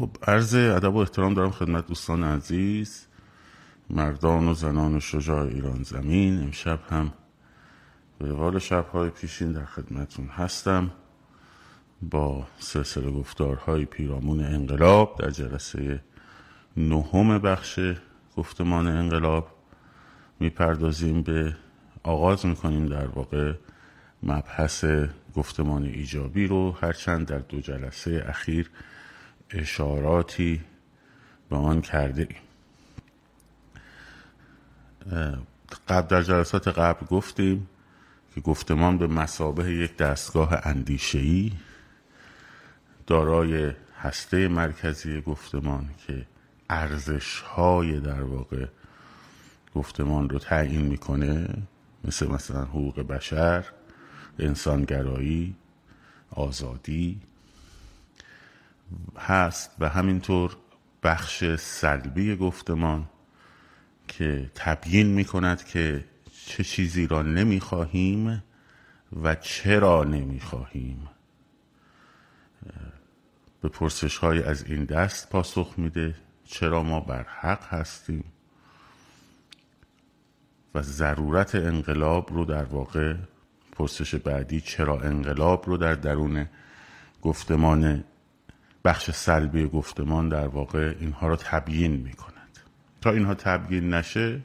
خب عرض ادب و احترام دارم خدمت دوستان عزیز مردان و زنان و شجاع ایران زمین. امشب هم به روال شبهای پیشین در خدمتون هستم با سلسله گفتارهای پیرامون انقلاب در جلسه نهم بخش گفتمان انقلاب. می‌پردازیم به آغاز می‌کنیم در واقع مبحث گفتمان ایجابی رو هرچند در دو جلسه اخیر اشاراتی به آن کرده ایم. قبل در جلسات قبل گفتیم که گفتمان به مسابه یک دستگاه اندیشهی دارای هسته مرکزی گفتمان که ارزش های در واقع گفتمان رو تعیین می‌کنه مثل مثلا حقوق بشر انسانگرایی آزادی هست و همینطور بخش سلبی گفتمان که تبیین می کند که چه چیزی را نمی خواهیم و چرا نمی خواهیم به پرسش های از این دست پاسخ میده چرا ما بر حق هستیم و ضرورت انقلاب رو در واقع پرسش بعدی چرا انقلاب رو در درون گفتمان بخش سلبی گفتمان در واقع اینها رو تبیین می کند تا اینها تبیین نشه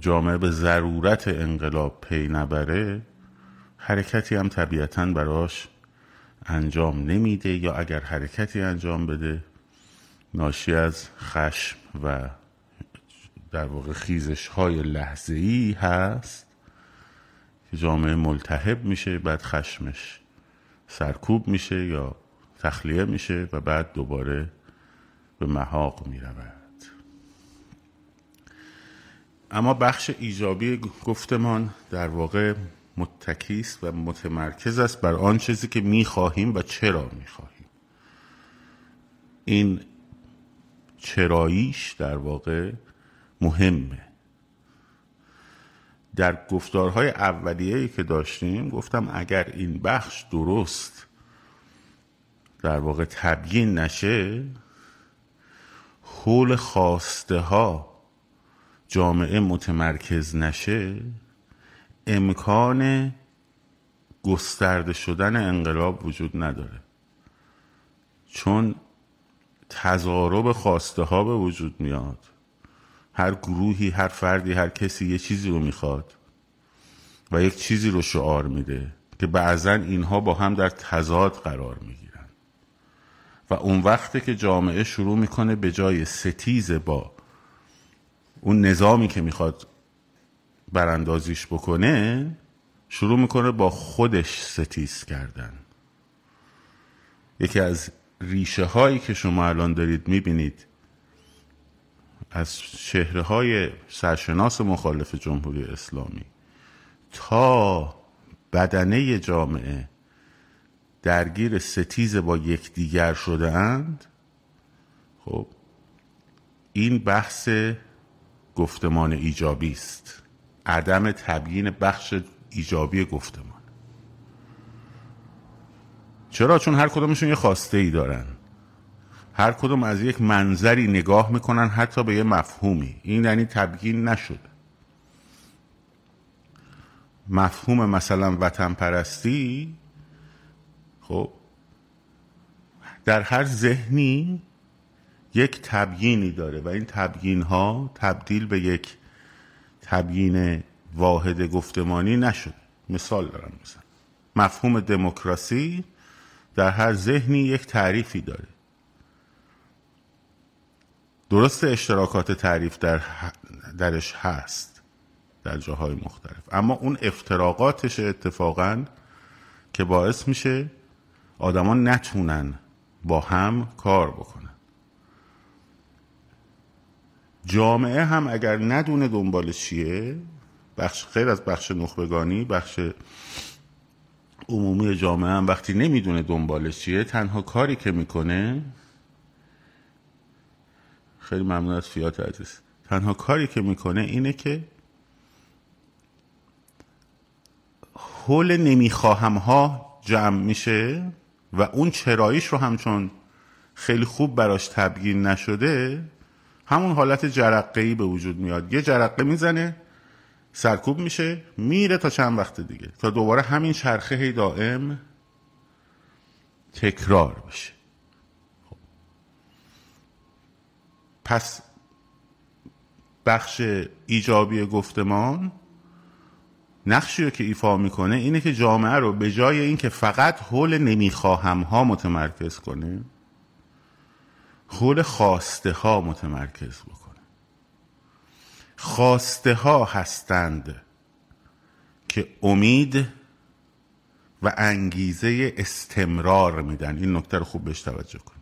جامعه به ضرورت انقلاب پی نبره حرکتی هم طبیعتا براش انجام نمیده یا اگر حرکتی انجام بده ناشی از خشم و در واقع خیزش های لحظه ای هست که جامعه ملتهب میشه بعد خشمش سرکوب میشه یا تخلیه میشه و بعد دوباره به محاق می‌رود. اما بخش ایجابی گفتمان در واقع متکیست و متمرکز است بر آن چیزی که می‌خواهیم و چرا می‌خواهیم. این چراییش در واقع مهمه. در گفتارهای اولیه‌ای که داشتیم گفتم اگر این بخش درست در واقع تبیین نشه حول خواسته ها جامعه متمرکز نشه امکان گسترده شدن انقلاب وجود نداره. چون تضارب خواسته ها به وجود میاد هر گروهی هر فردی هر کسی یه چیزی رو می‌خواد و یک چیزی رو شعار میده که بعضا اینها با هم در تضاد قرار می‌گیرن. و اون وقته که جامعه شروع می‌کنه به جای ستیز با اون نظامی که می‌خواد براندازیش بکنه شروع می‌کنه با خودش ستیز کردن. یکی از ریشه هایی که شما الان دارید می‌بینید از شهره های سرشناس مخالف جمهوری اسلامی تا بدنه جامعه درگیر ستیز با یکدیگر شده اند خب این بحث گفتمان ایجابی است. عدم تبیین بخش ایجابی گفتمان. چرا؟ چون هر کدومشون یه خواسته ای دارن. هر کدوم از یک منظری نگاه می‌کنن حتی به یه مفهومی. این یعنی تبیین نشد. مفهوم مثلا وطن پرستی خب در هر ذهنی یک تبیینی داره و این تبیین ها تبدیل به یک تبیین واحد گفتمانی نشد. مثال دارم مثلا. مفهوم دموکراسی در هر ذهنی یک تعریفی داره. درست اشتراکات تعریف در درش هست در جاهای مختلف. اما اون افتراقاتش اتفاقا که باعث میشه آدما نتونن با هم کار بکنن. جامعه هم اگر ندونه دنبال چیه بخش خیر از بخش نخبگانی بخش عمومی جامعه هم وقتی نمی‌دونه دنبالش چیه تنها کاری که می‌کنه خیلی ممنون از فیات عزیز. تنها کاری که می‌کنه اینه که حول نمی‌خواهم ها جمع میشه. و اون چراییش رو همچون خیلی خوب براش تبیین نشده همون حالت جرقه به وجود میاد یه جرقه می‌زنه سرکوب میشه میره تا چند وقت دیگه تا دوباره همین چرخه هی دائم تکرار بشه. پس بخش ایجابی گفتمان نقشی رو که ایفا می‌کنه اینه که جامعه رو به جای اینکه فقط حول نمی‌خواهم ها متمرکز کنه حول خواسته ها متمرکز بکنه. خواسته ها هستند که امید و انگیزه استمرار میدن. این نکته رو خوب بهش توجه کن.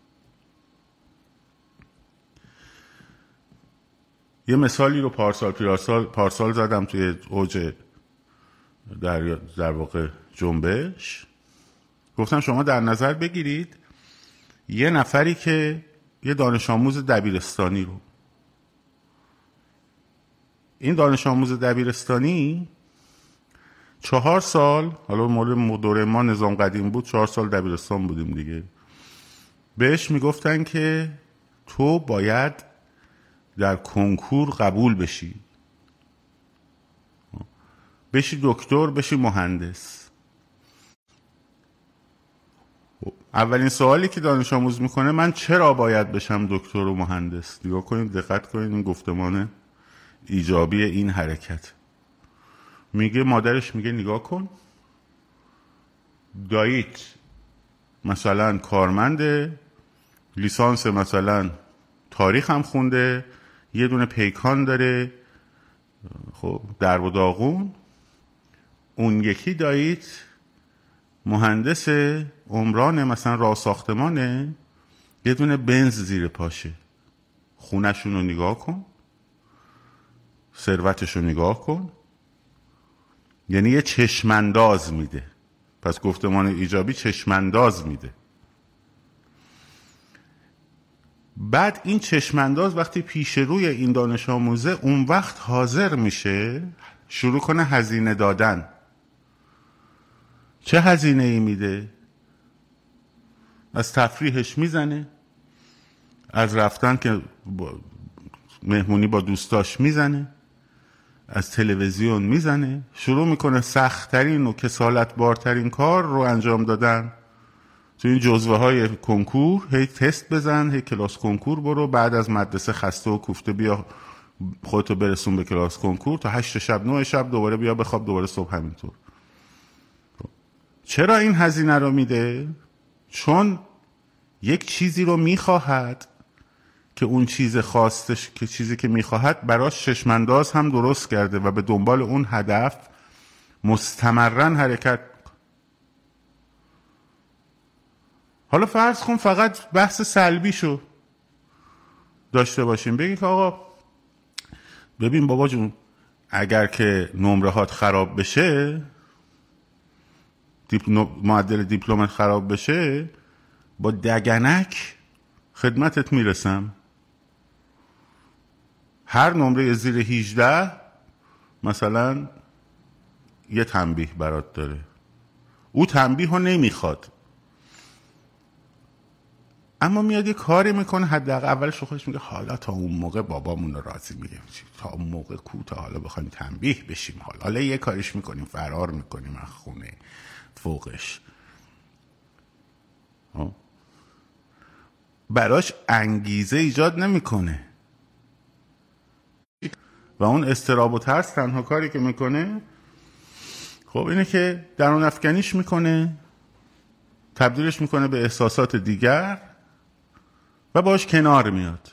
یه مثالی رو پارسال پارسال زدم توی اوج در, در واقع جنبش. گفتم شما در نظر بگیرید یه نفری که یه دانش آموز دبیرستانی رو. این دانش آموز دبیرستانی چهار سال حالا مورد دوره ما نظام قدیم بود چهار سال دبیرستان بودیم دیگه. بهش می‌گفتن که تو باید در کنکور قبول بشی. بشی دکتر بشی مهندس. اولین سوالی که دانش آموز می‌کنه من چرا باید بشم دکتر و مهندس؟ نگاه کنید دقت کنید این گفتمان ایجابی این حرکت. میگه مادرش میگه نگاه کن. داییت مثلا کارمنده لیسانس مثلا تاریخ هم خونده یه دونه پیکان داره. خب در و داغون. اون یکی داییت مهندس عمران مثلا راه ساختمانه یه دونه بنز زیر پاشه. خونشون رو نگاه کن. ثروتش رو نگاه کن. یعنی یه چشمنداز میده. پس گفتمان ایجابی چشمنداز میده. بعد این چشمنداز وقتی پیش روی این دانش آموزه اون وقت حاضر میشه شروع کنه هزینه دادن. چه هزینه ای میده؟ از تفریحش می‌زنه؟ از رفتن که مهمونی با دوستاش می‌زنه؟ از تلویزیون می‌زنه؟ شروع می‌کنه سختترین و کسالت بارترین کار رو انجام دادن. تو این جزوه های کنکور هی تست بزن هی کلاس کنکور برو بعد از مدرسه خسته و کوفته بیا خودتو برسون به کلاس کنکور تا هشت شب نه شب دوباره بیا بخواب دوباره صبح همینطور. چرا این هزینه رو میده؟ چون یک چیزی رو می‌خواهد که اون چیز خواستش که چیزی که می‌خواهد براش چشمانداز هم درست کرده و به دنبال اون هدف مستمرا حرکت حالا فرض کن فقط بحث سلبی شو داشته باشیم بگی که آقا ببین بابا جون اگر که نمره هات خراب بشه معدل دیپلمت خراب بشه با دگنک خدمتت می‌رسم. هر نمره زیر 18 مثلا یه تنبیه برات داره. او تنبیه رو نمی‌خواد. اما میاد یه کاری می‌کنه حداقل اولش خودش میگه حالا تا اون موقع بابامون رو راضی میگه. تا اون موقع کو حالا بخوایم تنبیه بشیم. حالا حالا یه کاریش می‌کنیم فرار می‌کنیم از خونه. فوقش براش انگیزه ایجاد نمی‌کنه. و اون استراب و ترس تنها کاری که می‌کنه خب اینه که درون افکنیش می‌کنه تبدیلش می‌کنه به احساسات دیگر و باش کنار میاد.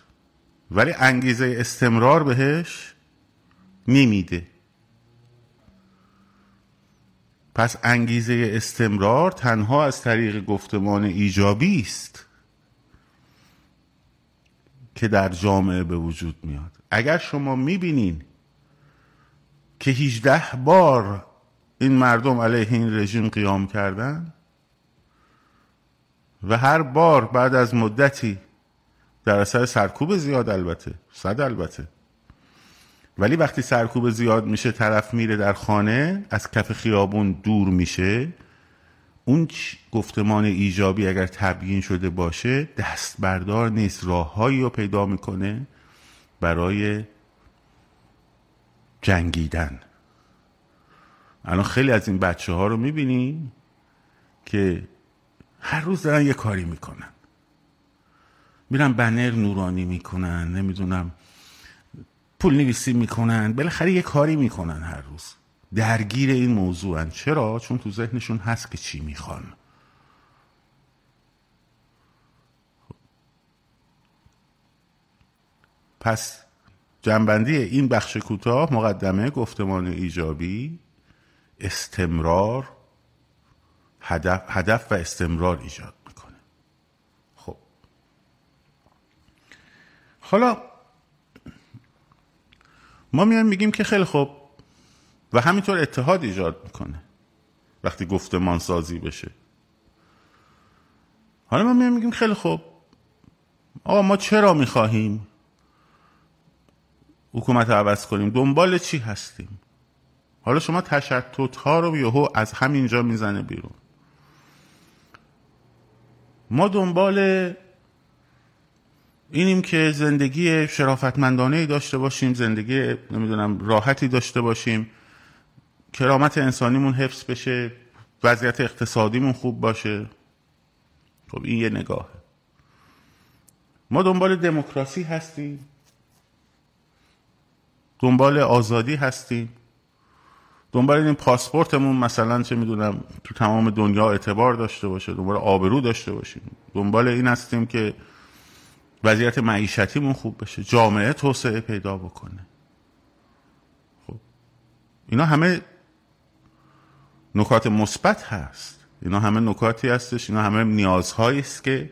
ولی انگیزه استمرار بهش نمیده. پس انگیزه استمرار تنها از طریق گفتمان ایجابی است که در جامعه به وجود میاد. اگر شما می‌بینین که 18 بار این مردم علیه این رژیم قیام کردن و هر بار بعد از مدتی در اثر سرکوب زیاد البته صد البته ولی وقتی سرکوب زیاد میشه طرف میره در خانه از کف خیابون دور میشه. اون گفتمان ایجابی اگر تبیین شده باشه دست بردار نیست. راههایی رو پیدا می‌کنه برای جنگیدن. الان خیلی از این بچه ها رو می‌بینی که هر روز دارن یه کاری می‌کنن. میرن بنر نورانی می‌کنن نمی‌دونم پول نویسی می‌کنن بالاخره یه کاری می‌کنن هر روز. درگیر این موضوعن. چرا؟ چون تو ذهنشون هست که چی می‌خوان. پس جنبندی این بخش کوتاه مقدمه گفتمان ایجابی استمرار هدف, هدف و استمرار ایجاد می‌کنه. خب. حالا ما میایم میگیم که خیلی خوب. و همینطور اتحاد ایجاد می‌کنه. وقتی گفتمان سازی بشه. حالا ما میایم میگیم خیلی خوب. آقا ما چرا می‌خواهیم حکومت عوض کنیم؟ دنبال چی هستیم؟ حالا شما تشتت ها رو یهو از همینجا می‌زنه بیرون. ما دنبال اینیم که زندگی شرافتمندانه داشته باشیم زندگی نمی‌دونم راحتی داشته باشیم. کرامت انسانیمون حفظ بشه وضعیت اقتصادیمون خوب باشه. خب این یه نگاهه ما دنبال دموکراسی هستیم. دنبال آزادی هستیم. دنبال این پاسپورتمون مثلا چه می‌دونم تو تمام دنیا اعتبار داشته باشه دنبال آبرو داشته باشیم. دنبال این هستیم که وضعیت معیشتیمون خوب بشه. جامعه توسعه پیدا بکنه. خب. اینا همه نکات مثبت هست. اینا همه نکاتی هستش. اینا همه نیازهایی است که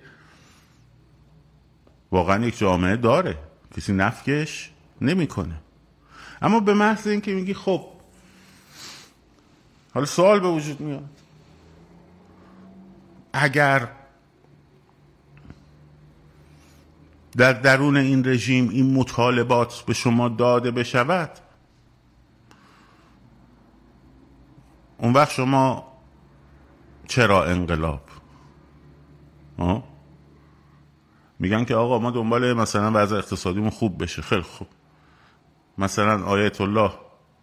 واقعا یک جامعه داره. کسی نفکش نمی‌کنه. اما به محض اینکه میگی خب حالا سوال به وجود میاد. اگر در درون این رژیم این مطالبات به شما داده بشود. اون وقت شما چرا انقلاب؟ میگن که آقا ما دنبال مثلا وضع اقتصادیمون خوب بشه. خیلی خوب. مثلا آیت الله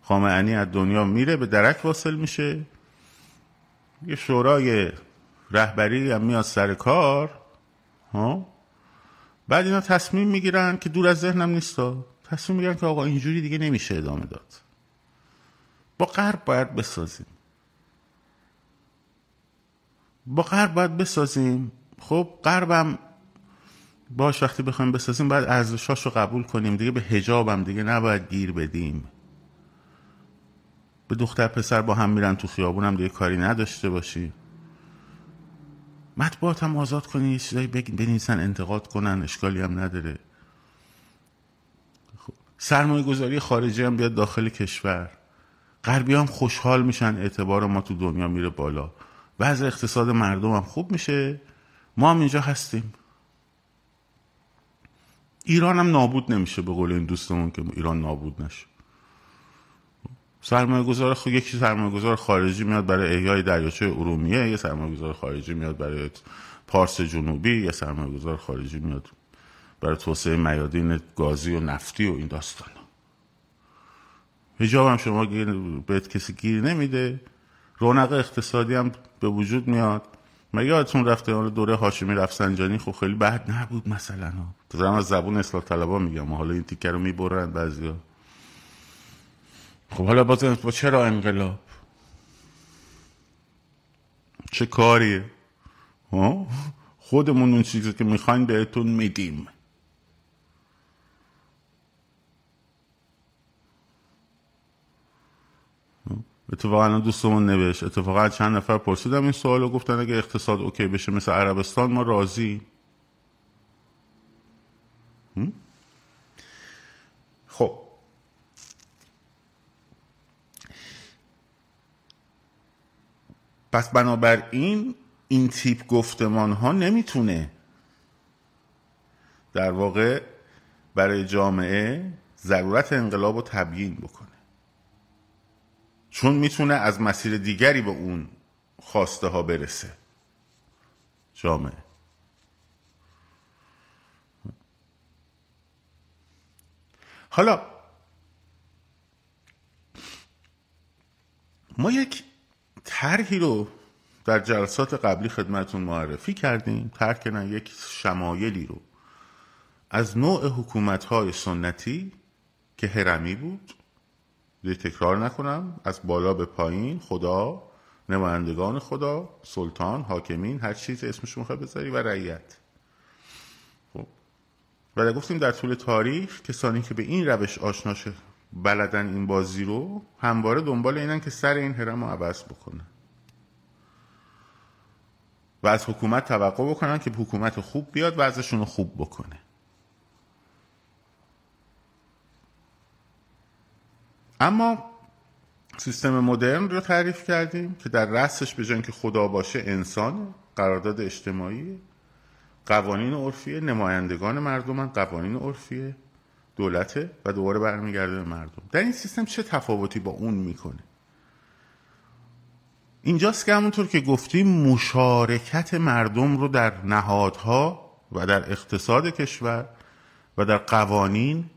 خامنه‌ای از دنیا میره به درک واصل میشه. یه شورای رهبری هم میاد سر کار. ها؟ بعد اینا تصمیم می‌گیرن که دور از ذهنم نیستا. تصمیم می‌گیرن که آقا اینجوری دیگه نمیشه ادامه داد. با غرب باید بسازیم. با غرب باید بسازیم. خب غربم باش وقتی بخوایم بسازیم باید ارزشاش رو قبول کنیم. دیگه به هجابم دیگه نباید گیر بدیم. به دختر پسر با هم میرن تو خیابونم دیگه کاری نداشته باشی. مطبوعات هم آزاد کنی یه چیزایی بنویسن انتقاد کنن اشکالی هم نداره. خب. سرمایه گذاری خارجی هم بیاد داخل کشور. غربی هم خوشحال میشن اعتبار ما تو دنیا میره بالا. وضع اقتصاد مردم هم خوب میشه. ما هم اینجا هستیم. ایران هم نابود نمیشه به قول این دوستمون که ایران نابود نشه. سرمایه گذار خب یکی سرمایه گذار خارجی میاد برای احیای دریاچه ارومیه یه سرمایه گذار خارجی میاد برای پارس جنوبی یه سرمایه گذار خارجی میاد برای توسعه میادین گازی و نفتی و این داستان هجاب هم شما بهت کسی گیر نمیده. رونق اقتصادی هم به وجود میاد. مگه یادتون رفته دوره هاشمی رفسنجانی خب خیلی بد نبود مثلا؟ تو از زبون اصلاح طلبا میگم حالا این تیکه رو می‌برن بعضیا. خب حالا با چرا انقلاب؟ چه کاریه؟ خودمون اون چیزی که می‌خواین بهتون میدیم. اتفاقا دوستمون نوشت. اتفاقا چند نفر پرسیدم این سوال رو گفتن اگه اقتصاد اوکی بشه مثل عربستان ما راضی خب پس بنابراین این تیپ گفتمان ها نمی‌تونه در واقع برای جامعه ضرورت انقلاب رو تبیین بکنه. چون می‌تونه از مسیر دیگری به اون خواسته ها برسه. جامعه. حالا ما یک طرحی رو در جلسات قبلی خدمتون معرفی کردیم. طرح کردن یک شمایلی رو. از نوع حکومت سنتی که هرمی بود تکرار نکنم. از بالا به پایین خدا نمایندگان خدا سلطان حاکمین هر چیز اسمش می‌خوای بذاری و رعیت. خب. و گفتیم در طول تاریخ کسانی که به این روش آشنا بلدن این بازی رو همواره دنبال اینن که سر این هرم رو عوض بکنن. و از حکومت توقع بکنن که حکومت خوب بیاد و ازشون خوب بکنه. اما سیستم مدرن رو تعریف کردیم که در رستش به که خدا باشه انسان قرارداد اجتماعی قوانین عرفیه نمایندگان مردمن قوانین عرفیه. دولته و دوباره برمیگرده به مردم. در این سیستم چه تفاوتی با اون می‌کنه؟ اینجاست که همونطور که گفتیم مشارکت مردم رو در نهادها و در اقتصاد کشور و در قوانین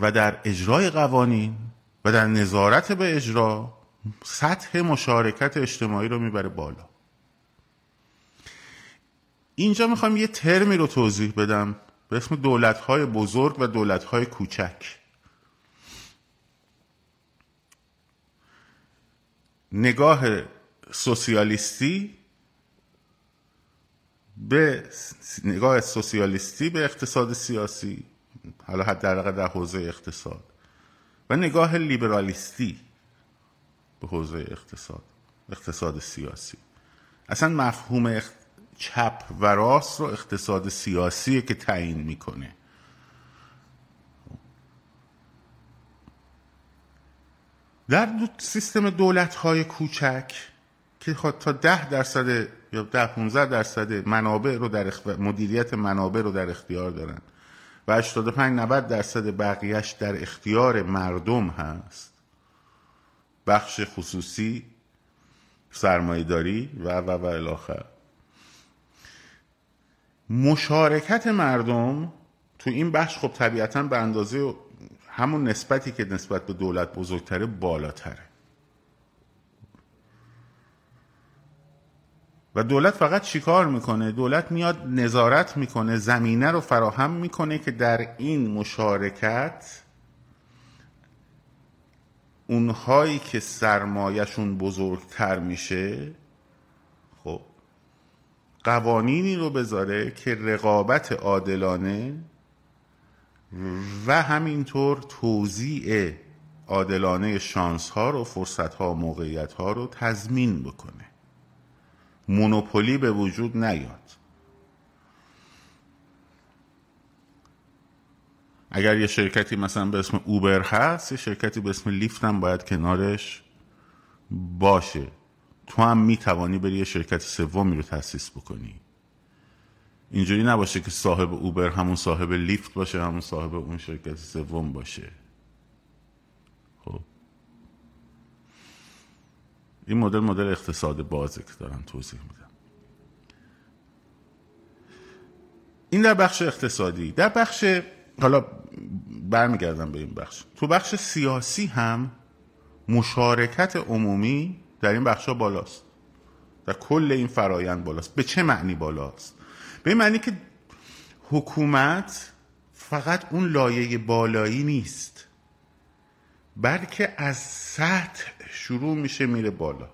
و در اجرای قوانین و در نظارت به اجرا سطح مشارکت اجتماعی رو می‌بره بالا. اینجا می‌خوام یه ترمی رو توضیح بدم. به اسم دولت های بزرگ و دولت های کوچک. نگاه سوسیالیستی به نگاه سوسیالیستی به اقتصاد سیاسی حالا حداقل در حوزه اقتصاد و نگاه لیبرالیستی به حوزه اقتصاد اقتصاد سیاسی. اصلا مفهوم چپ و راست رو اقتصاد سیاسی که تعیین می‌کنه. در سیستم دولت های کوچک که تا ده درصد یا ده 15 درصد منابع رو در مدیریت منابع رو در اختیار دارن و 85 90 درصد بقیهش در اختیار مردم هست. بخش خصوصی سرمایهداری و و و الاخر مشارکت مردم تو این بخش خب طبیعتا به اندازه همون نسبتی که نسبت به دولت بزرگتره بالاتره. و دولت فقط چیکار می‌کنه؟ دولت میاد نظارت می‌کنه زمینه رو فراهم می‌کنه که در این مشارکت اونهایی که سرمایهشون بزرگتر میشه قوانینی رو بذاره که رقابت عادلانه و همینطور توزیع عادلانه شانس ها رو فرصت ها و موقعیت ها رو تضمین بکنه. مونوپولی به وجود نیاد. اگر یه شرکتی مثلا به اسم اوبر هست یه شرکتی به اسم لیفت هم باید کنارش باشه. تو هم می‌توانی بری یه شرکت سومی رو تاسیس بکنی. اینجوری نباشه که صاحب اوبر همون صاحب لیفت باشه همون صاحب اون شرکت سوم باشه. خب. این مدل مدل اقتصاد بازه که دارم توضیح میدم. این در بخش اقتصادی. در بخش حالا برمیگردم به این بخش. تو بخش سیاسی هم مشارکت عمومی در این بخش بالاست. در کل این فرایند بالاست. به چه معنی بالاست؟ به معنی که حکومت فقط اون لایه بالایی نیست. بلکه از سطح شروع میشه میره بالا.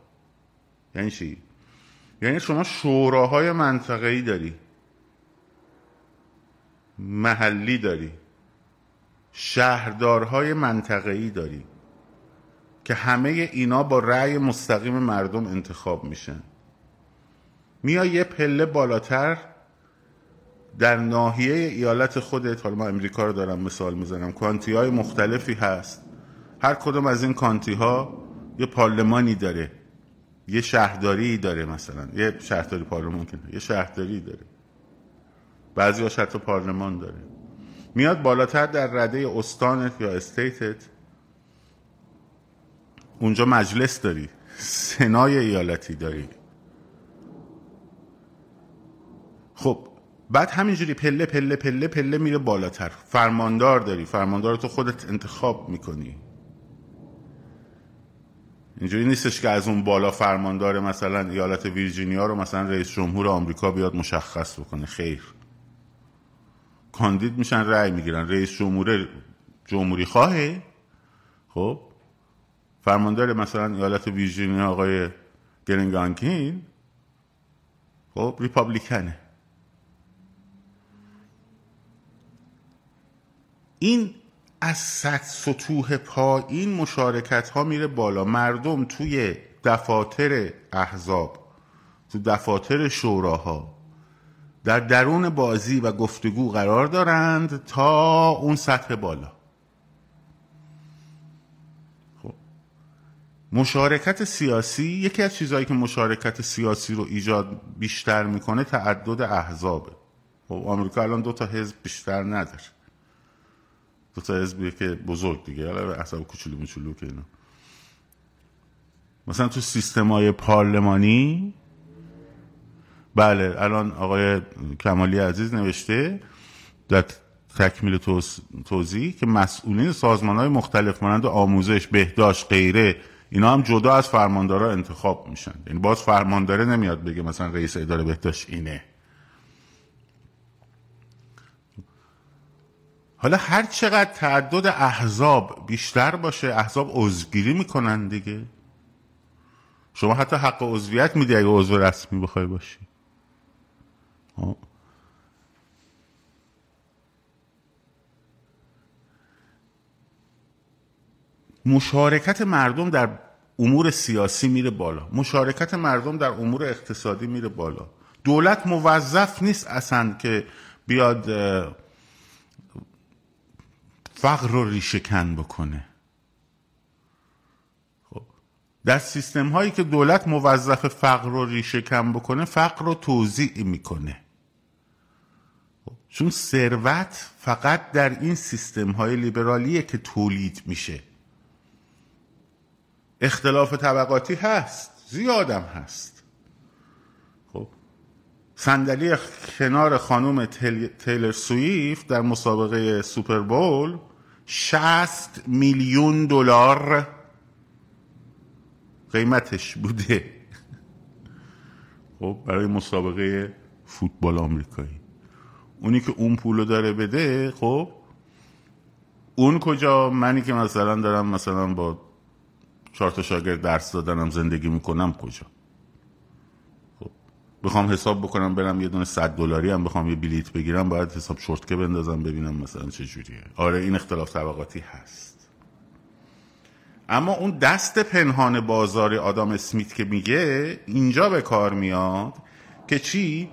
یعنی چی؟ یعنی شما شوراهای منطقه‌ای داری. محلی داری. شهردارهای منطقه‌ای داری. که همه اینا با رأی مستقیم مردم انتخاب میشن میای یه پله بالاتر در ناحیه ایالت خودت حالا ما امریکا رو دارم مثال می‌زنم کانتی های مختلفی هست. هر کدوم از این کانتی ها یه پارلمانی داره. یه شهرداری داره مثلا. یه شهرداری پارلمان کنه یه شهرداری داره. بعضی حتی پارلمان داره. میاد بالاتر در رده استانت یا استیتت. اونجا مجلس داری. سنای ایالتی داری. خب بعد همینجوری پله پله پله پله میره بالاتر. فرماندار داری. فرماندار تو خودت انتخاب می‌کنی. اینجوری نیستش که از اون بالا فرماندار مثلا ایالت ویرجینیا رو مثلا رئیس جمهور آمریکا بیاد مشخص بکنه. خیر. کاندید میشن رأی می‌گیرن. رئیس جمهور جمهوری خواهه خب. فرماندار مثلا ایالت ویرجینیا آقای گرینگانکین خب ریپابلیکنه. این از صد سطوح پایین مشارکت ها میره بالا. مردم توی دفاتر احزاب تو دفاتر شوراها در درون بازی و گفتگو قرار دارند تا اون سطح بالا. مشارکت سیاسی یکی از چیزهایی که مشارکت سیاسی رو ایجاد بیشتر می‌کنه تعدد احزابه. خب آمریکا الان دو تا حزب بیشتر نداره. دو تا حزبیه که بزرگ دیگه حالا احزاب کوچولو موچولو که اینا. مثلا تو سیستم های پارلمانی بله الان آقای کمالی عزیز نوشته در تکمیل توضیح که مسئولین سازمان های مختلف مانند آموزش بهداشت غیره اینا هم جدا از فرماندارا انتخاب میشن. یعنی باز فرمانداره نمیاد بگه مثلا رئیس اداره بهداشت اینه. حالا هر چقدر تعدد احزاب بیشتر باشه احزاب عضوگیری می‌کنن دیگه. شما حتی حق عضویت میدی اگه عضو رسمی بخوای باشی. مشارکت مردم در امور سیاسی میره بالا. مشارکت مردم در امور اقتصادی میره بالا. دولت موظف نیست اصلا که بیاد فقر رو ریشه کن بکنه. خب. در سیستم هایی که دولت موظف فقر رو ریشه کن بکنه فقر رو توضیع می‌کنه. خب، چون ثروت فقط در این سیستم های لیبرالیه که تولید میشه. اختلاف طبقاتی هست زیادم هست. خب صندلی کنار خانم تیلر سویفت در مسابقه سوپر بول 60 میلیون دلار قیمتش بوده. خب برای مسابقه فوتبال آمریکایی. اونی که اون پولو داره بده خب اون کجا؟ منی که مثلا دارم مثلا با چهار تا شاگرد درس دادنم زندگی می‌کنم کجا؟ بخوام حساب بکنم برم یه دونه 100 دلاری هم بخوام یه بلیت بگیرم باید حساب شورتکه بندازم ببینم مثلا چه جوریه. آره این اختلاف طبقاتی هست. اما اون دست پنهان بازار آدام اسمیت که میگه اینجا به کار میاد که چی؟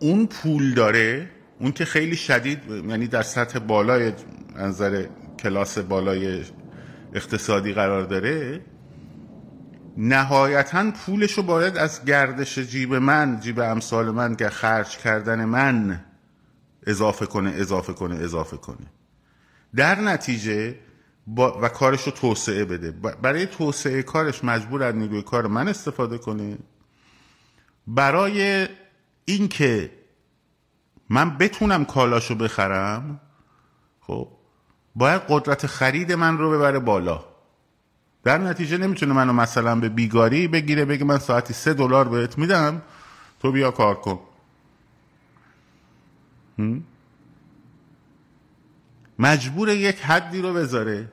اون پول داره اون که خیلی شدید یعنی در سطح بالای نظر کلاس بالای اقتصادی قرار داره نهایتا پولشو باید از گردش جیب من جیب امثال من که خرج کردن من اضافه کنه اضافه کنه اضافه کنه. در نتیجه با و کارش رو توسعه بده. برای توسعه کارش مجبور از نیروی کار من استفاده کنه. برای اینکه من بتونم کالاشو بخرم خب باید قدرت خرید من رو ببره بالا. در نتیجه نمی‌تونه منو مثلا به بیگاری بگیره بگه من ساعتی سه دلار بهت میدم تو بیا کار کن. مجبور یک حدی رو بذاره.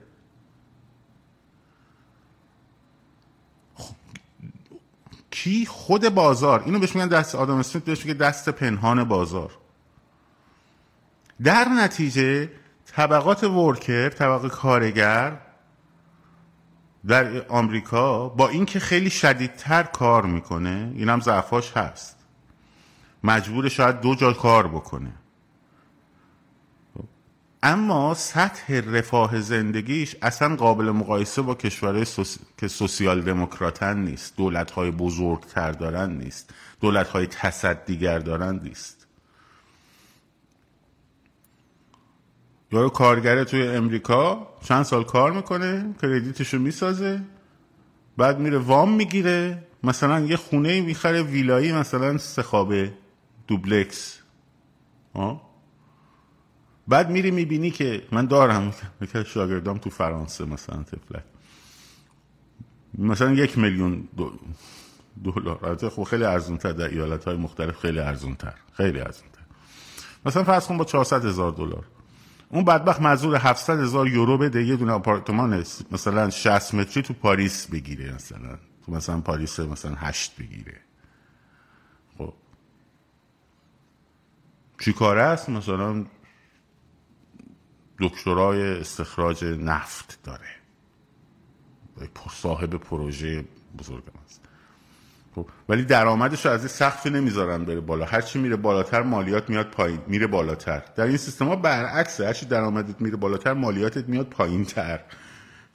کی؟ خود بازار. اینو بهش میگن دست آدم اسمیت بهش میگه دست پنهان بازار. در نتیجه طبقات ورکر طبقه کارگر در آمریکا با اینکه خیلی شدیدتر کار می‌کنه این هم ضعفاش هست. مجبور شاید دو جا کار بکنه. اما سطح رفاه زندگیش اصلا قابل مقایسه با کشورهای که سوسیال دموکراتن نیست دولت های بزرگتر دارن نیست دولت های تصدیگر دارن نیست. یارو کارگره توی امریکا چند سال کار می‌کنه کردیتشو می‌سازه بعد میره وام می‌گیره. مثلا یه خونه می‌خره ویلایی مثلا سخابه دوبلکس. آه؟ بعد میری می‌بینی که من دارم که شاگردام تو فرانسه مثلا تفلک مثلا یک میلیون دلار. البته خب خیلی ارزون تر در ایالت های مختلف خیلی ارزون تر خیلی ارزون تر مثلا فرض کن با 400 هزار دلار. اون بدبخت مزور 700 هزار یورو بده یه دونه آپارتمان مثلا 60 متری تو پاریس بگیره مثلا. تو مثلا پاریس مثلا 8 بگیره. خب. چی کاره است؟ مثلا دکترای استخراج نفت داره. صاحب پروژه بزرگ است خب، ولی درآمدش از این سقفی نمی‌ذارن بره بالا. هرچی میره بالاتر مالیات میاد پایین. میره بالاتر. در این سیستم ها برعکسه. هرچی درآمدت میره بالاتر مالیاتت میاد پایین تر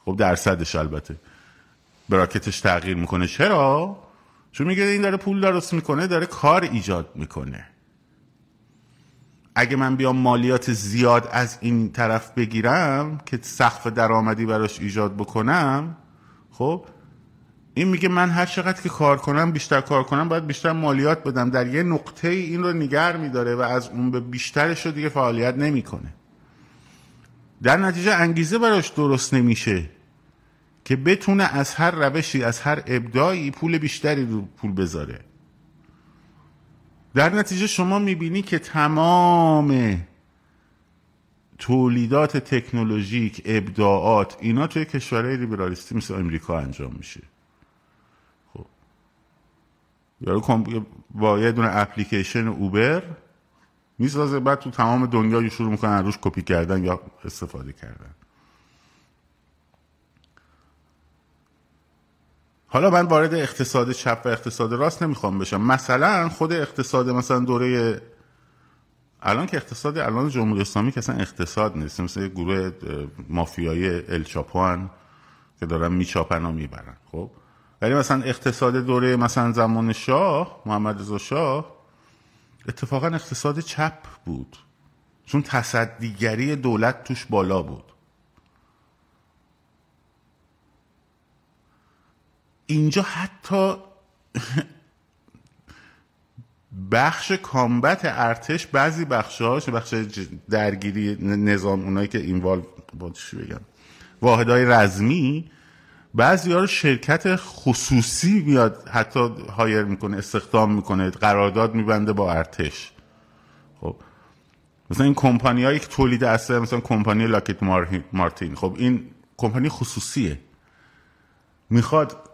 خب درصدش البته. براکتش تغییر می‌کنه. چرا؟ چون میگه این داره پول درست می‌کنه داره کار ایجاد می‌کنه. اگه من بیام مالیات زیاد از این طرف بگیرم که سقف درآمدی براش ایجاد بکنم خب این میگه من هر چقدر که کار کنم بیشتر کار کنم باید بیشتر مالیات بدم. در یه نقطه این رو نگر میداره و از اون به بیشترش رو دیگه فعالیت نمی‌کنه. در نتیجه انگیزه براش درست نمیشه که بتونه از هر روشی از هر ابداعی پول بیشتری رو پول بذاره. در نتیجه شما می‌بینی که تمام تولیدات تکنولوژیک ابداعات اینا توی کشورهای لیبرالیستی مثل امریکا انجام میشه. یارو با یه دونه اپلیکیشن اوبر می‌سازه بعد تو تمام دنیا شروع می‌کنن روش کپی کردن یا استفاده کردن. حالا من وارد اقتصاد چپ و اقتصاد راست نمی‌خوام بشم. مثلا خود اقتصاد مثلا دوره الان که اقتصاد الان جمهوری اسلامی که اصلا اقتصاد نیست. مثل گروه مافیایی الچاپوان که دارن میچاپن و می‌برن خب؟ ولی مثلا اقتصاد دوره مثلا زمان شاه محمد رضا شاه اتفاقا اقتصاد چپ بود. چون تصدیگری دولت توش بالا بود. اینجا حتی بخش کامبت ارتش بعضی بخشاش بخش درگیری نظام اونایی که اینوالو با بگم؟ واحدهای رزمی بعضی ها رو شرکت خصوصی میاد حتی هایر می‌کنه استخدام می‌کنه قرارداد میبنده با ارتش. خب. مثلا این کمپانی هایی که تولید اسلحه مثلا کمپانی لاکیت مارتین. خب این کمپانی خصوصیه. می‌خواد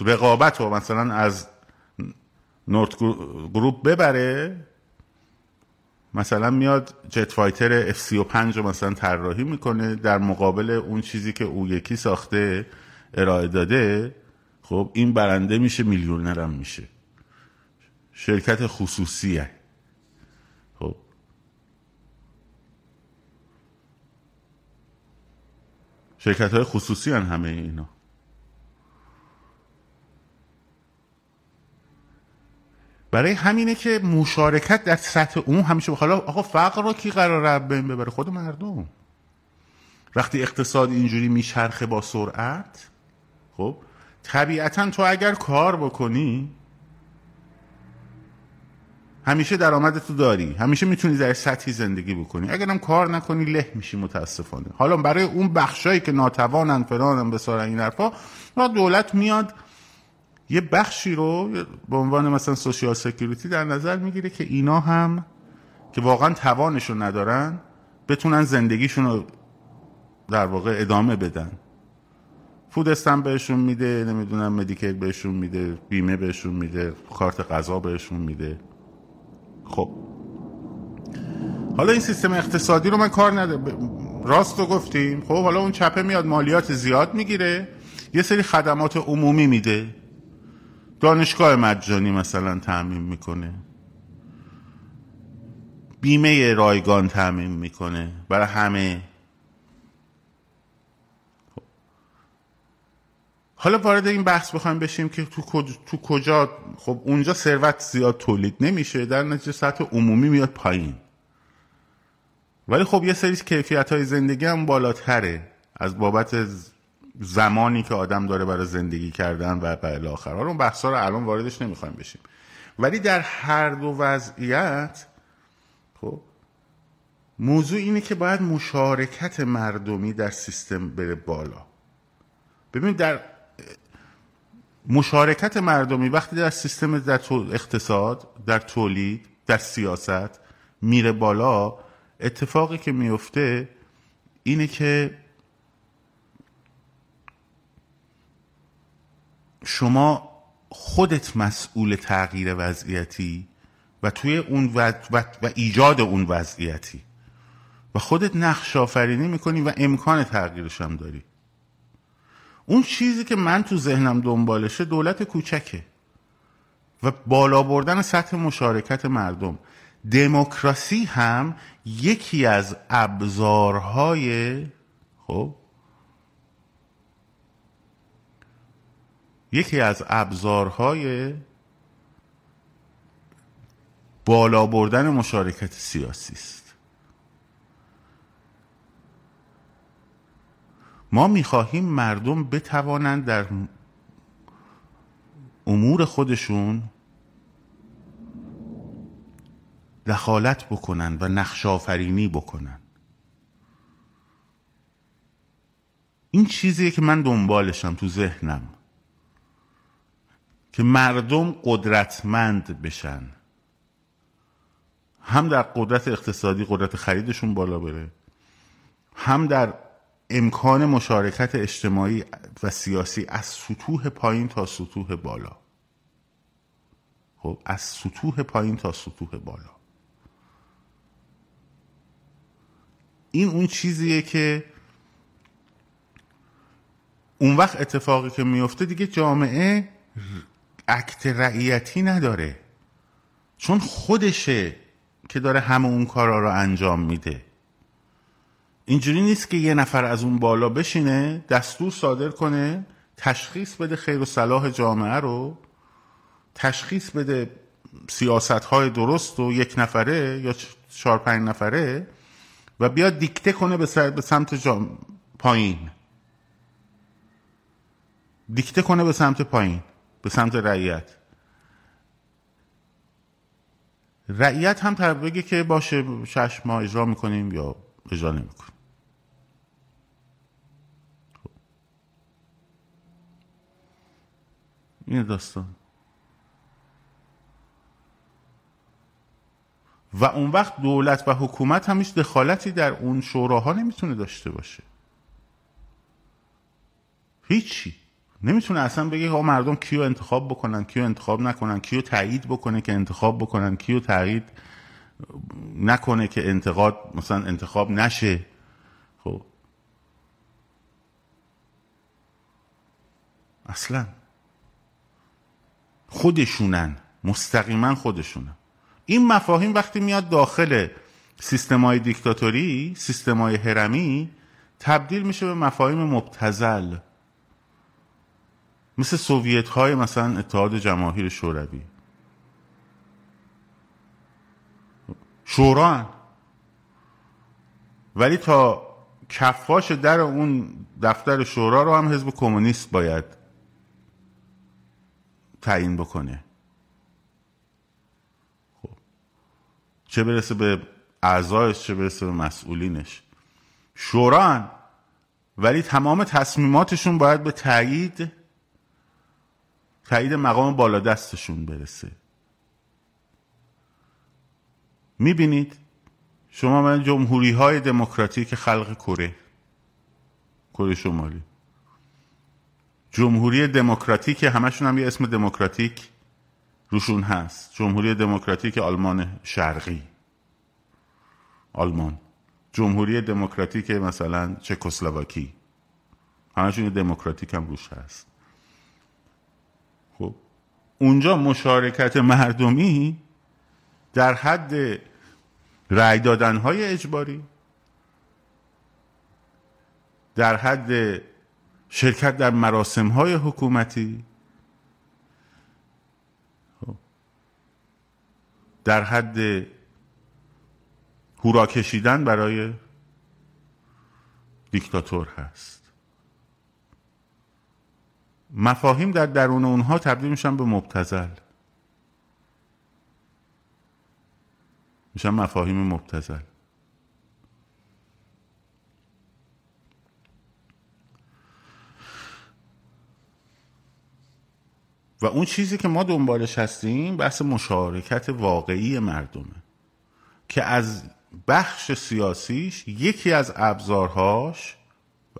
رقابت رو مثلا از نورت گروپ ببره مثلا میاد جت فایتر F35 رو مثلا طراحی می‌کنه در مقابل اون چیزی که او یکی ساخته ارائه داده خب این برنده میشه میلیونرم میشه. شرکت خصوصیه. خب. شرکت های خصوصی هن همه اینا. برای همینه که مشارکت در سطح اون همیشه حالا آقا فقر رو کی قرار بین ببره؟ خود مردم. وقتی اقتصاد اینجوری میچرخه با سرعت خب طبیعتا تو اگر کار بکنی همیشه درآمد تو داری. همیشه می‌تونی در سطحی زندگی بکنی. اگرم کار نکنی له میشی متاسفانه. حالا برای اون بخشایی که ناتوانن فلانن به این حرفا دولت میاد یه بخشی رو به عنوان مثلا سوشیال سکیوریتی در نظر می‌گیره که اینا هم که واقعا توانش ندارن بتونن زندگیشون رو در واقع ادامه بدن. فود استم بهشون میده نمی‌دونم مدیکل بهشون میده بیمه بهشون میده کارت غذا بهشون میده. خب. حالا این سیستم اقتصادی رو من کار نده راست رو گفتیم. خب حالا اون چپه میاد مالیات زیاد می‌گیره. یه سری خدمات عمومی میده. دانشگاه مجانی مثلا تعمین می‌کنه. بیمه رایگان تعمین می‌کنه برای همه. حالا وارد این بحث بخوایم بشیم که تو, تو کجا خب اونجا ثروت زیاد تولید نمیشه در نتیجه سطح عمومی میاد پایین. ولی خب یه سری کیفیت های زندگی هم بالاتره. از بابت زمانی که آدم داره برای زندگی کردن و به آخر. اون بحثا رو الان واردش نمی‌خوایم بشیم. ولی در هر دو وضعیت خب موضوع اینه که باید مشارکت مردمی در سیستم بره بالا. ببینید در مشارکت مردمی وقتی در سیستم در اقتصاد در تولید در سیاست میره بالا اتفاقی که میفته اینه که شما خودت مسئول تغییر وضعیتی و توی اون و, و ایجاد اون وضعیتی. و خودت نقش آفرینی می‌کنی و امکان تغییرش هم داری. اون چیزی که من تو ذهنم دنبالشه دولت کوچکه. و بالا بردن سطح مشارکت مردم. دموکراسی هم یکی از ابزارهای خب؟ یکی از ابزارهای بالا بردن مشارکت سیاسی است. ما می‌خواهیم مردم بتوانند در امور خودشون دخالت بکنن و نقش آفرینی بکنن. این چیزیه که من دنبالشم تو ذهنم. که مردم قدرتمند بشن. هم در قدرت اقتصادی قدرت خریدشون بالا بره. هم در امکان مشارکت اجتماعی و سیاسی از سطوح پایین تا سطوح بالا. خب از سطوح پایین تا سطوح بالا. این اون چیزیه که اون وقت اتفاقی که میفته دیگه جامعه عکت رعیتی نداره. چون خودشه که داره همه اون کارا رو انجام میده. اینجوری نیست که یه نفر از اون بالا بشینه دستور صادر کنه تشخیص بده خیر و صلاح جامعه رو تشخیص بده سیاست های درست و یک نفره یا چهار پنج نفره و بیاد دیکته کنه به سمت جام... پایین. دیکته کنه به سمت پایین. به سمت رعیت. رعیت هم طرف بگه که باشه شش ما اجرا می‌کنیم یا اجرا نمی‌کنیم. خب. این داستان. و اون وقت دولت و حکومت هم هیچ دخالتی در اون شوراها نمی‌تونه داشته باشه. هیچی. نمی‌تونه اصلا بگه ها مردم کیو انتخاب بکنن کیو انتخاب نکنن کیو تایید بکنه که انتخاب بکنن کیو تایید نکنه که انتقاد مثلا انتخاب نشه. خب. اصلا. خودشونن. مستقیما خودشونن. این مفاهیم وقتی میاد داخل سیستم های دیکتاتوری سیستم های هرمی تبدیل میشه به مفاهیم مبتزل مثل سوویت های مثلا اتحاد جماهیر شوروی. شوران. ولی تا کفاش در اون دفتر شورا رو هم حزب کمونیست باید تعیین بکنه. خب. چه برسه به اعضایش چه برسه به مسئولینش. شوران. ولی تمام تصمیماتشون باید به تایید تایید مقام بالا دستشون برسه. می‌بینید؟ شما من جمهوری های دموکراتیک خلق کره. کره شمالی. جمهوری دموکراتیک همشون هم یه اسم دموکراتیک روشون هست. جمهوری دموکراتیک آلمان شرقی. آلمان. جمهوری دموکراتیک مثلا چکسلواکی. همشون دموکراتیک هم روش هست. اونجا مشارکت مردمی در حد رأی دادن های اجباری در حد شرکت در مراسم های حکومتی. در حد هورا کشیدن برای دیکتاتور هست مفاهیم در درون اونها تبدیل میشن به مبتزل. میشن مفاهیم مبتزل. و اون چیزی که ما دنبالش هستیم بحث مشارکت واقعی مردمه که از بخش سیاسیش یکی از ابزارهاش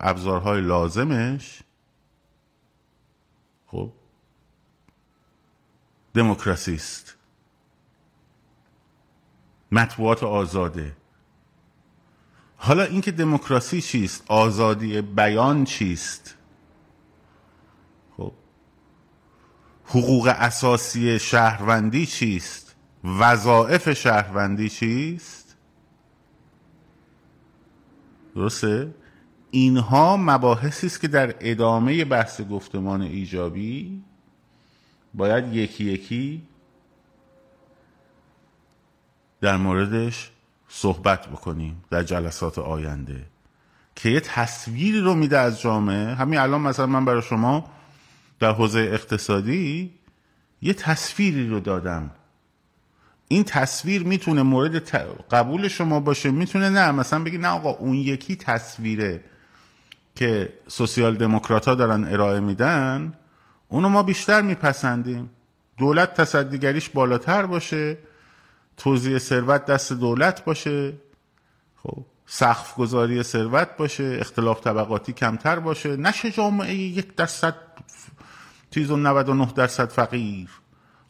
ابزارهای لازمش خب. دموکراسی است. مطبوعات آزاده. حالا اینکه دموکراسی چیست؟ آزادی بیان چیست؟ خب. حقوق اساسی شهروندی چیست؟ وظایف شهروندی چیست؟ درسته؟ اینها مباحثی است که در ادامه بحث گفتمان ایجابی باید یکی یکی در موردش صحبت بکنیم در جلسات آینده که یه تصویری رو میده از جامعه. همین الان مثلا من برای شما در حوزه اقتصادی یه تصویری رو دادم. این تصویر می‌تونه مورد قبول شما باشه؟ می‌تونه نه. مثلا بگی نه آقا اون یکی تصویره. که سوسیال دموکرات ها دارن ارائه میدن اونو ما بیشتر میپسندیم. دولت تصدیگریش بالاتر باشه توزیع ثروت دست دولت باشه خب سقف گذاری ثروت باشه اختلاف طبقاتی کمتر باشه. نشه جامعه یک درصد چیز و 99 درصد فقیر.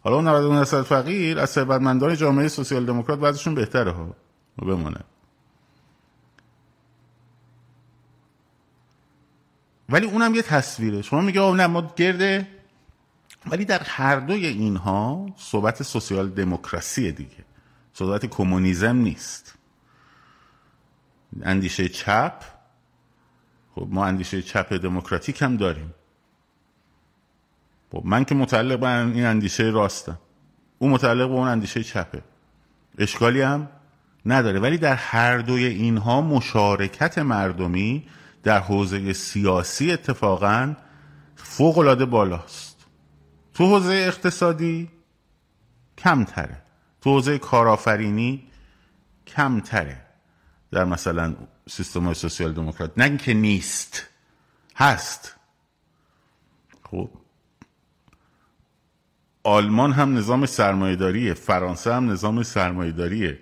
حالا 99 درصد فقیر از ثروتمندان جامعه سوسیال دموکرات بعضشون بهتره ها. بمونه. ولی اونم یه تصویره. شما میگه نه ما گرده ولی در هر دوی اینها صحبت سوسیال دموکراسی دیگه. صحبت کمونیسم نیست. اندیشه چپ خب ما اندیشه چپ دموکراتیک هم داریم. خب من که متعلق به این اندیشه راستم. اون متعلق به اون اندیشه چپه. اشکالی هم نداره. ولی در هر دوی اینها مشارکت مردمی در حوزه سیاسی اتفاقا فوق العاده بالاست. تو حوزه اقتصادی کمتره. تو حوزه کارآفرینی کمتره. در مثلا سیستم های سوسیال دموکرات. نه اینکه نیست. هست. خب. آلمان هم نظام سرمایهداریه. فرانسه هم نظام سرمایهداریه.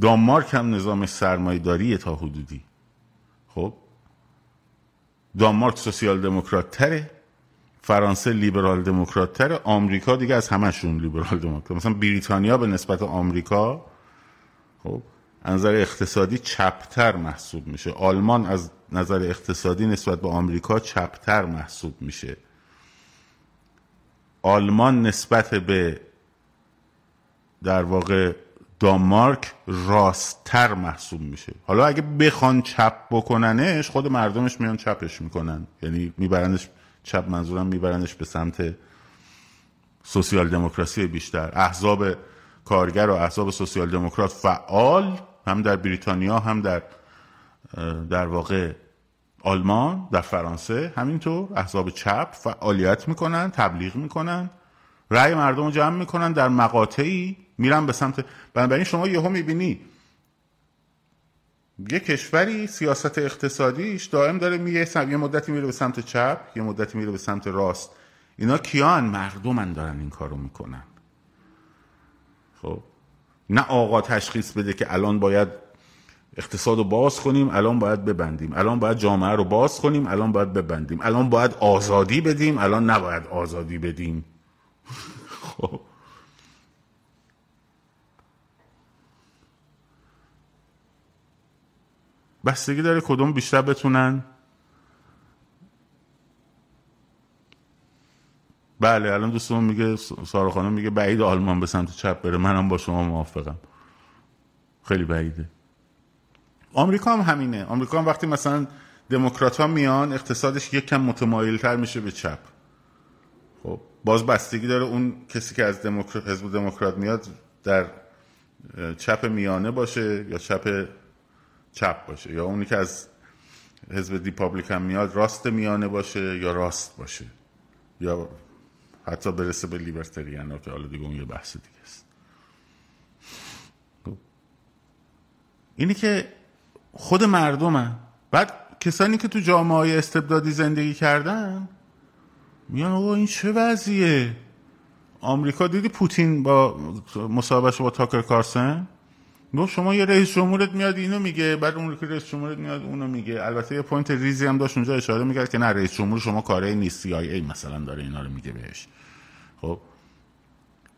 دانمارک هم نظام سرمایهداریه تا حدودی. دانمارک سوسیال دموکرات تره فرانسه لیبرال دموکرات تره آمریکا دیگه از همشون لیبرال دموکرات. مثلا بریتانیا به نسبت آمریکا خب نظر اقتصادی چپتر محسوب میشه. آلمان از نظر اقتصادی نسبت به آمریکا چپتر محسوب میشه. آلمان نسبت به در واقع دانمارک راستتر محسوب میشه. حالا اگه بخوان چپ بکننش خود مردمش میان چپش می‌کنن. یعنی میبرنش چپ منظورم میبرنش به سمت سوسیال دموکراسی بیشتر. احزاب کارگر و احزاب سوسیال دموکرات فعال هم در بریتانیا هم در در واقع آلمان در فرانسه. همینطور احزاب چپ فعالیت می‌کنن تبلیغ می‌کنن. رأی مردم رو جمع می‌کنن در مقاطعی. میرن به سمت بنابراین شما یهو می‌بینی یه کشوری سیاست اقتصادیش دائم داره میگه یه مدتی میره به سمت چپ یه مدتی میره به سمت راست. اینا کیان؟ مردمن دارن این کارو می‌کنن. خب؟ نه آقا تشخیص بده که الان باید اقتصاد رو باز کنیم الان باید ببندیم. الان باید جامعه رو باز کنیم الان باید ببندیم. الان باید آزادی بدیم الان نباید آزادی بدیم. خب؟ بستگی داره کدوم بیشتر بتونن؟ بله الان دوستمون میگه سارا خانم میگه بعید آلمان به سمت چپ بره. منم با شما موافقم. خیلی بعیده. آمریکا هم همینه. آمریکا هم وقتی مثلا دموکرات ها میان اقتصادش یک کم متمایل تر میشه به چپ. خب باز بستگی داره اون کسی که از دموکرات حزب دموکرات میاد در چپ میانه باشه یا چپ چپ باشه یا اونی که از حزب دیپابلیکن میاد راست میانه باشه یا راست باشه یا حتی برسه به لیبرتریان که حالا دیگه اون یه بحث دیگه است. خب. اینی که خود مردمن بعد کسانی که تو جامعه های استبدادی زندگی کردن میان آقا این چه وضعیه؟ آمریکا دیدی پوتین با مصاحبهش با تاکر کارلسون؟ گفت شما یه رئیس جمهورت میاد اینو میگه بعد اون که رئیس جمهورت میاد اونو میگه. البته یه point ریزی هم داشت اونجا اشاره می‌کرد که نه رئیس جمهور شما کاری نیست ای مثلا داره اینا رو میگه بهش. خب.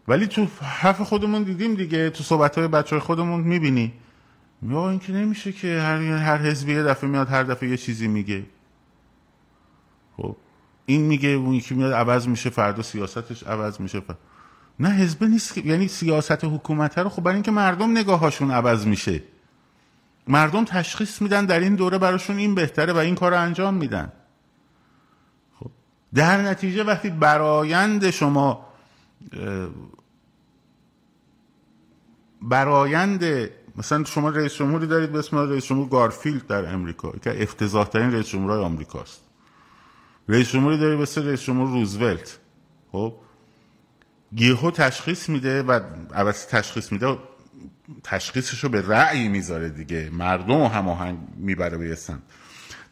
ولی تو حرف خودمون دیدیم دیگه تو صحبت های بچه های خودمون می‌بینی. یا این که نمیشه که هر هر حزبی یه دفعه میاد هر دفعه یه چیزی میگه. خب. این میگه اون یکی میاد عوض میشه فردا سیاستش عوض میشه فردا. نه حزب نیست. یعنی سیاست حکومت رو خب برای اینکه مردم نگاهاشون عوض میشه. مردم تشخیص میدن در این دوره براشون این بهتره و این کار رو انجام میدن. خب در نتیجه وقتی برایند شما برایند مثلا شما رئیس جمهوری دارید به اسم رئیس جمهور گارفیلد در امریکا که افتضاح ترین رئیس جمهورهای آمریکاست. رئیس جمهوری دارید به اسم رئیس جمهور روزولت. خب یهو تشخیص میده و عوض تشخیص میده تشخیصش رو به رأی می‌ذاره دیگه. مردم هماهنگ می‌بره به سمت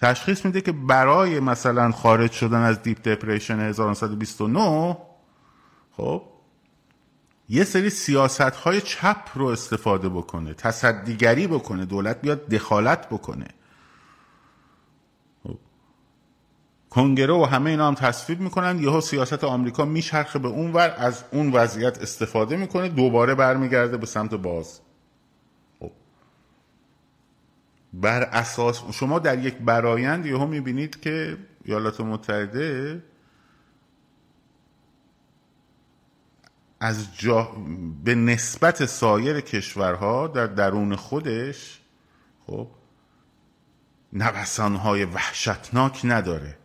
تشخیص میده که برای مثلا خارج شدن از دیپ دپریشن 1929 خب یه سری سیاست های چپ رو استفاده بکنه تصدیگری بکنه دولت بیاد دخالت بکنه. کنگره و همه اینا هم تصویب می‌کنن. یهو سیاست آمریکا میچرخه به اون ور از اون وضعیت استفاده می‌کنه دوباره برمیگرده به سمت باز. خب. بر اساس شما در یک برایند یهو می‌بینید که ایالات متحده از جا... به نسبت سایر کشورها در درون خودش خب نوسانهای وحشتناک نداره.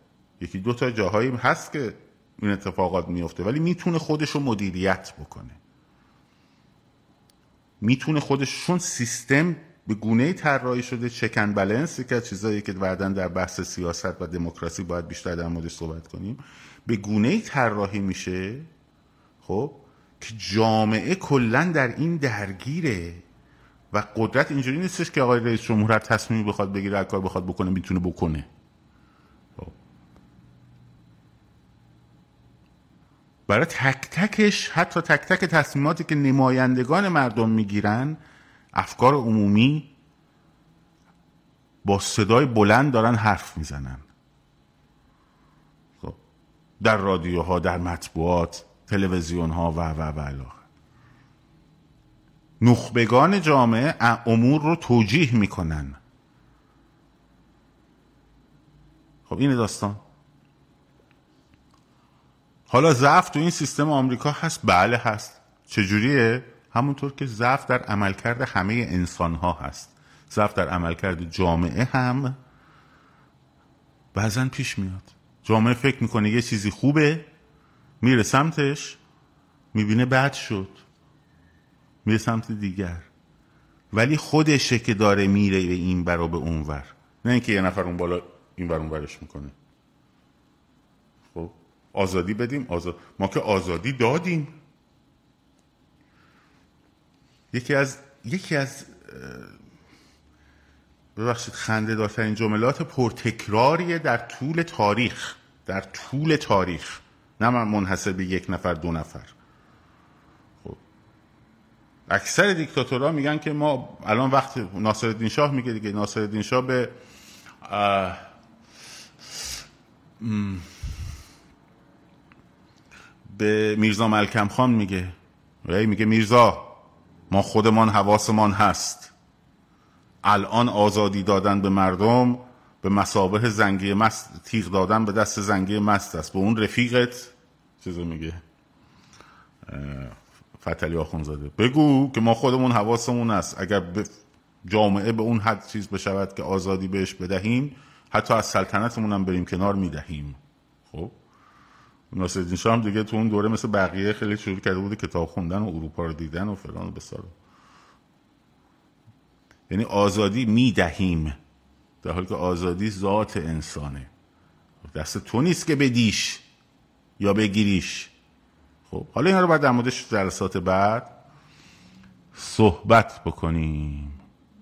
یکی دو تا جاهایی هست که این اتفاقات میفته ولی می‌تونه خودش رو مدیریت بکنه. می‌تونه خودشون سیستم به گونه طراحی شده چکن بلنس که از چیزایی که بعدا در بحث سیاست و دموکراسی باید بیشتر در موردش صحبت کنیم به گونه طراحی میشه خب که جامعه کلا در این درگیره و قدرت اینجوری نیستش که آقای رئیس جمهور تصمیمی بخواد بگیره کار بخواد بکنه می‌تونه بکنه. برای تک تکش حتی تک تک تصمیماتی که نمایندگان مردم می‌گیرن افکار عمومی با صدای بلند دارن حرف می‌زنن. خب در رادیوها در مطبوعات تلویزیون ها و و و نخبگان جامعه امور رو توجیه می‌کنن. خب این داستان. حالا ضعف تو این سیستم آمریکا هست؟ بله هست. چجوریه؟ همونطور که ضعف در عملکرد همه انسان ها هست. ضعف در عملکرد جامعه هم بعضا پیش میاد. جامعه فکر می‌کنه یه چیزی خوبه میره سمتش می‌بینه بد شد. میره سمت دیگر. ولی خودشه که داره میره به این برا به اون ور. نه اینکه یه نفر اون بالا این بر اون می‌کنه. خب؟ آزادی بدیم. آزاد... ما که آزادی دادیم. یکی از یکی از ببخشید خنده دارترین جملات پرتکراریه در طول تاریخ. در طول تاریخ. نه من منحصر به یک نفر دو نفر. خب. اکثر دیکتاتورها میگن که ما الان وقت ناصر شاه میگه دیگه. ناصر شاه به به میرزا ملکم خان میگه. میگه میرزا ما خودمان حواسمان هست. الان آزادی دادن به مردم به مسابه زنگی مست تیغ دادن به دست زنگی مست است. به اون رفیقت چیزو میگه. فتلی آخونزاده. بگو که ما خودمون حواسمون است. اگر جامعه به اون حد چیز بشود که آزادی بهش بدهیم حتی از سلطنتمون هم بریم کنار می‌دهیم. خب؟ ناصرالدین شاه هم دیگه تو اون دوره مثل بقیه خیلی شروع کرده بود کتاب خوندن و اروپا رو دیدن و فلان و بسار. یعنی آزادی می‌دهیم. در حالی که آزادی ذات انسانه. دست تو نیست که بدیش یا بگیریش. خب حالا اینا رو باید در موردش جلسات بعد صحبت بکنیم.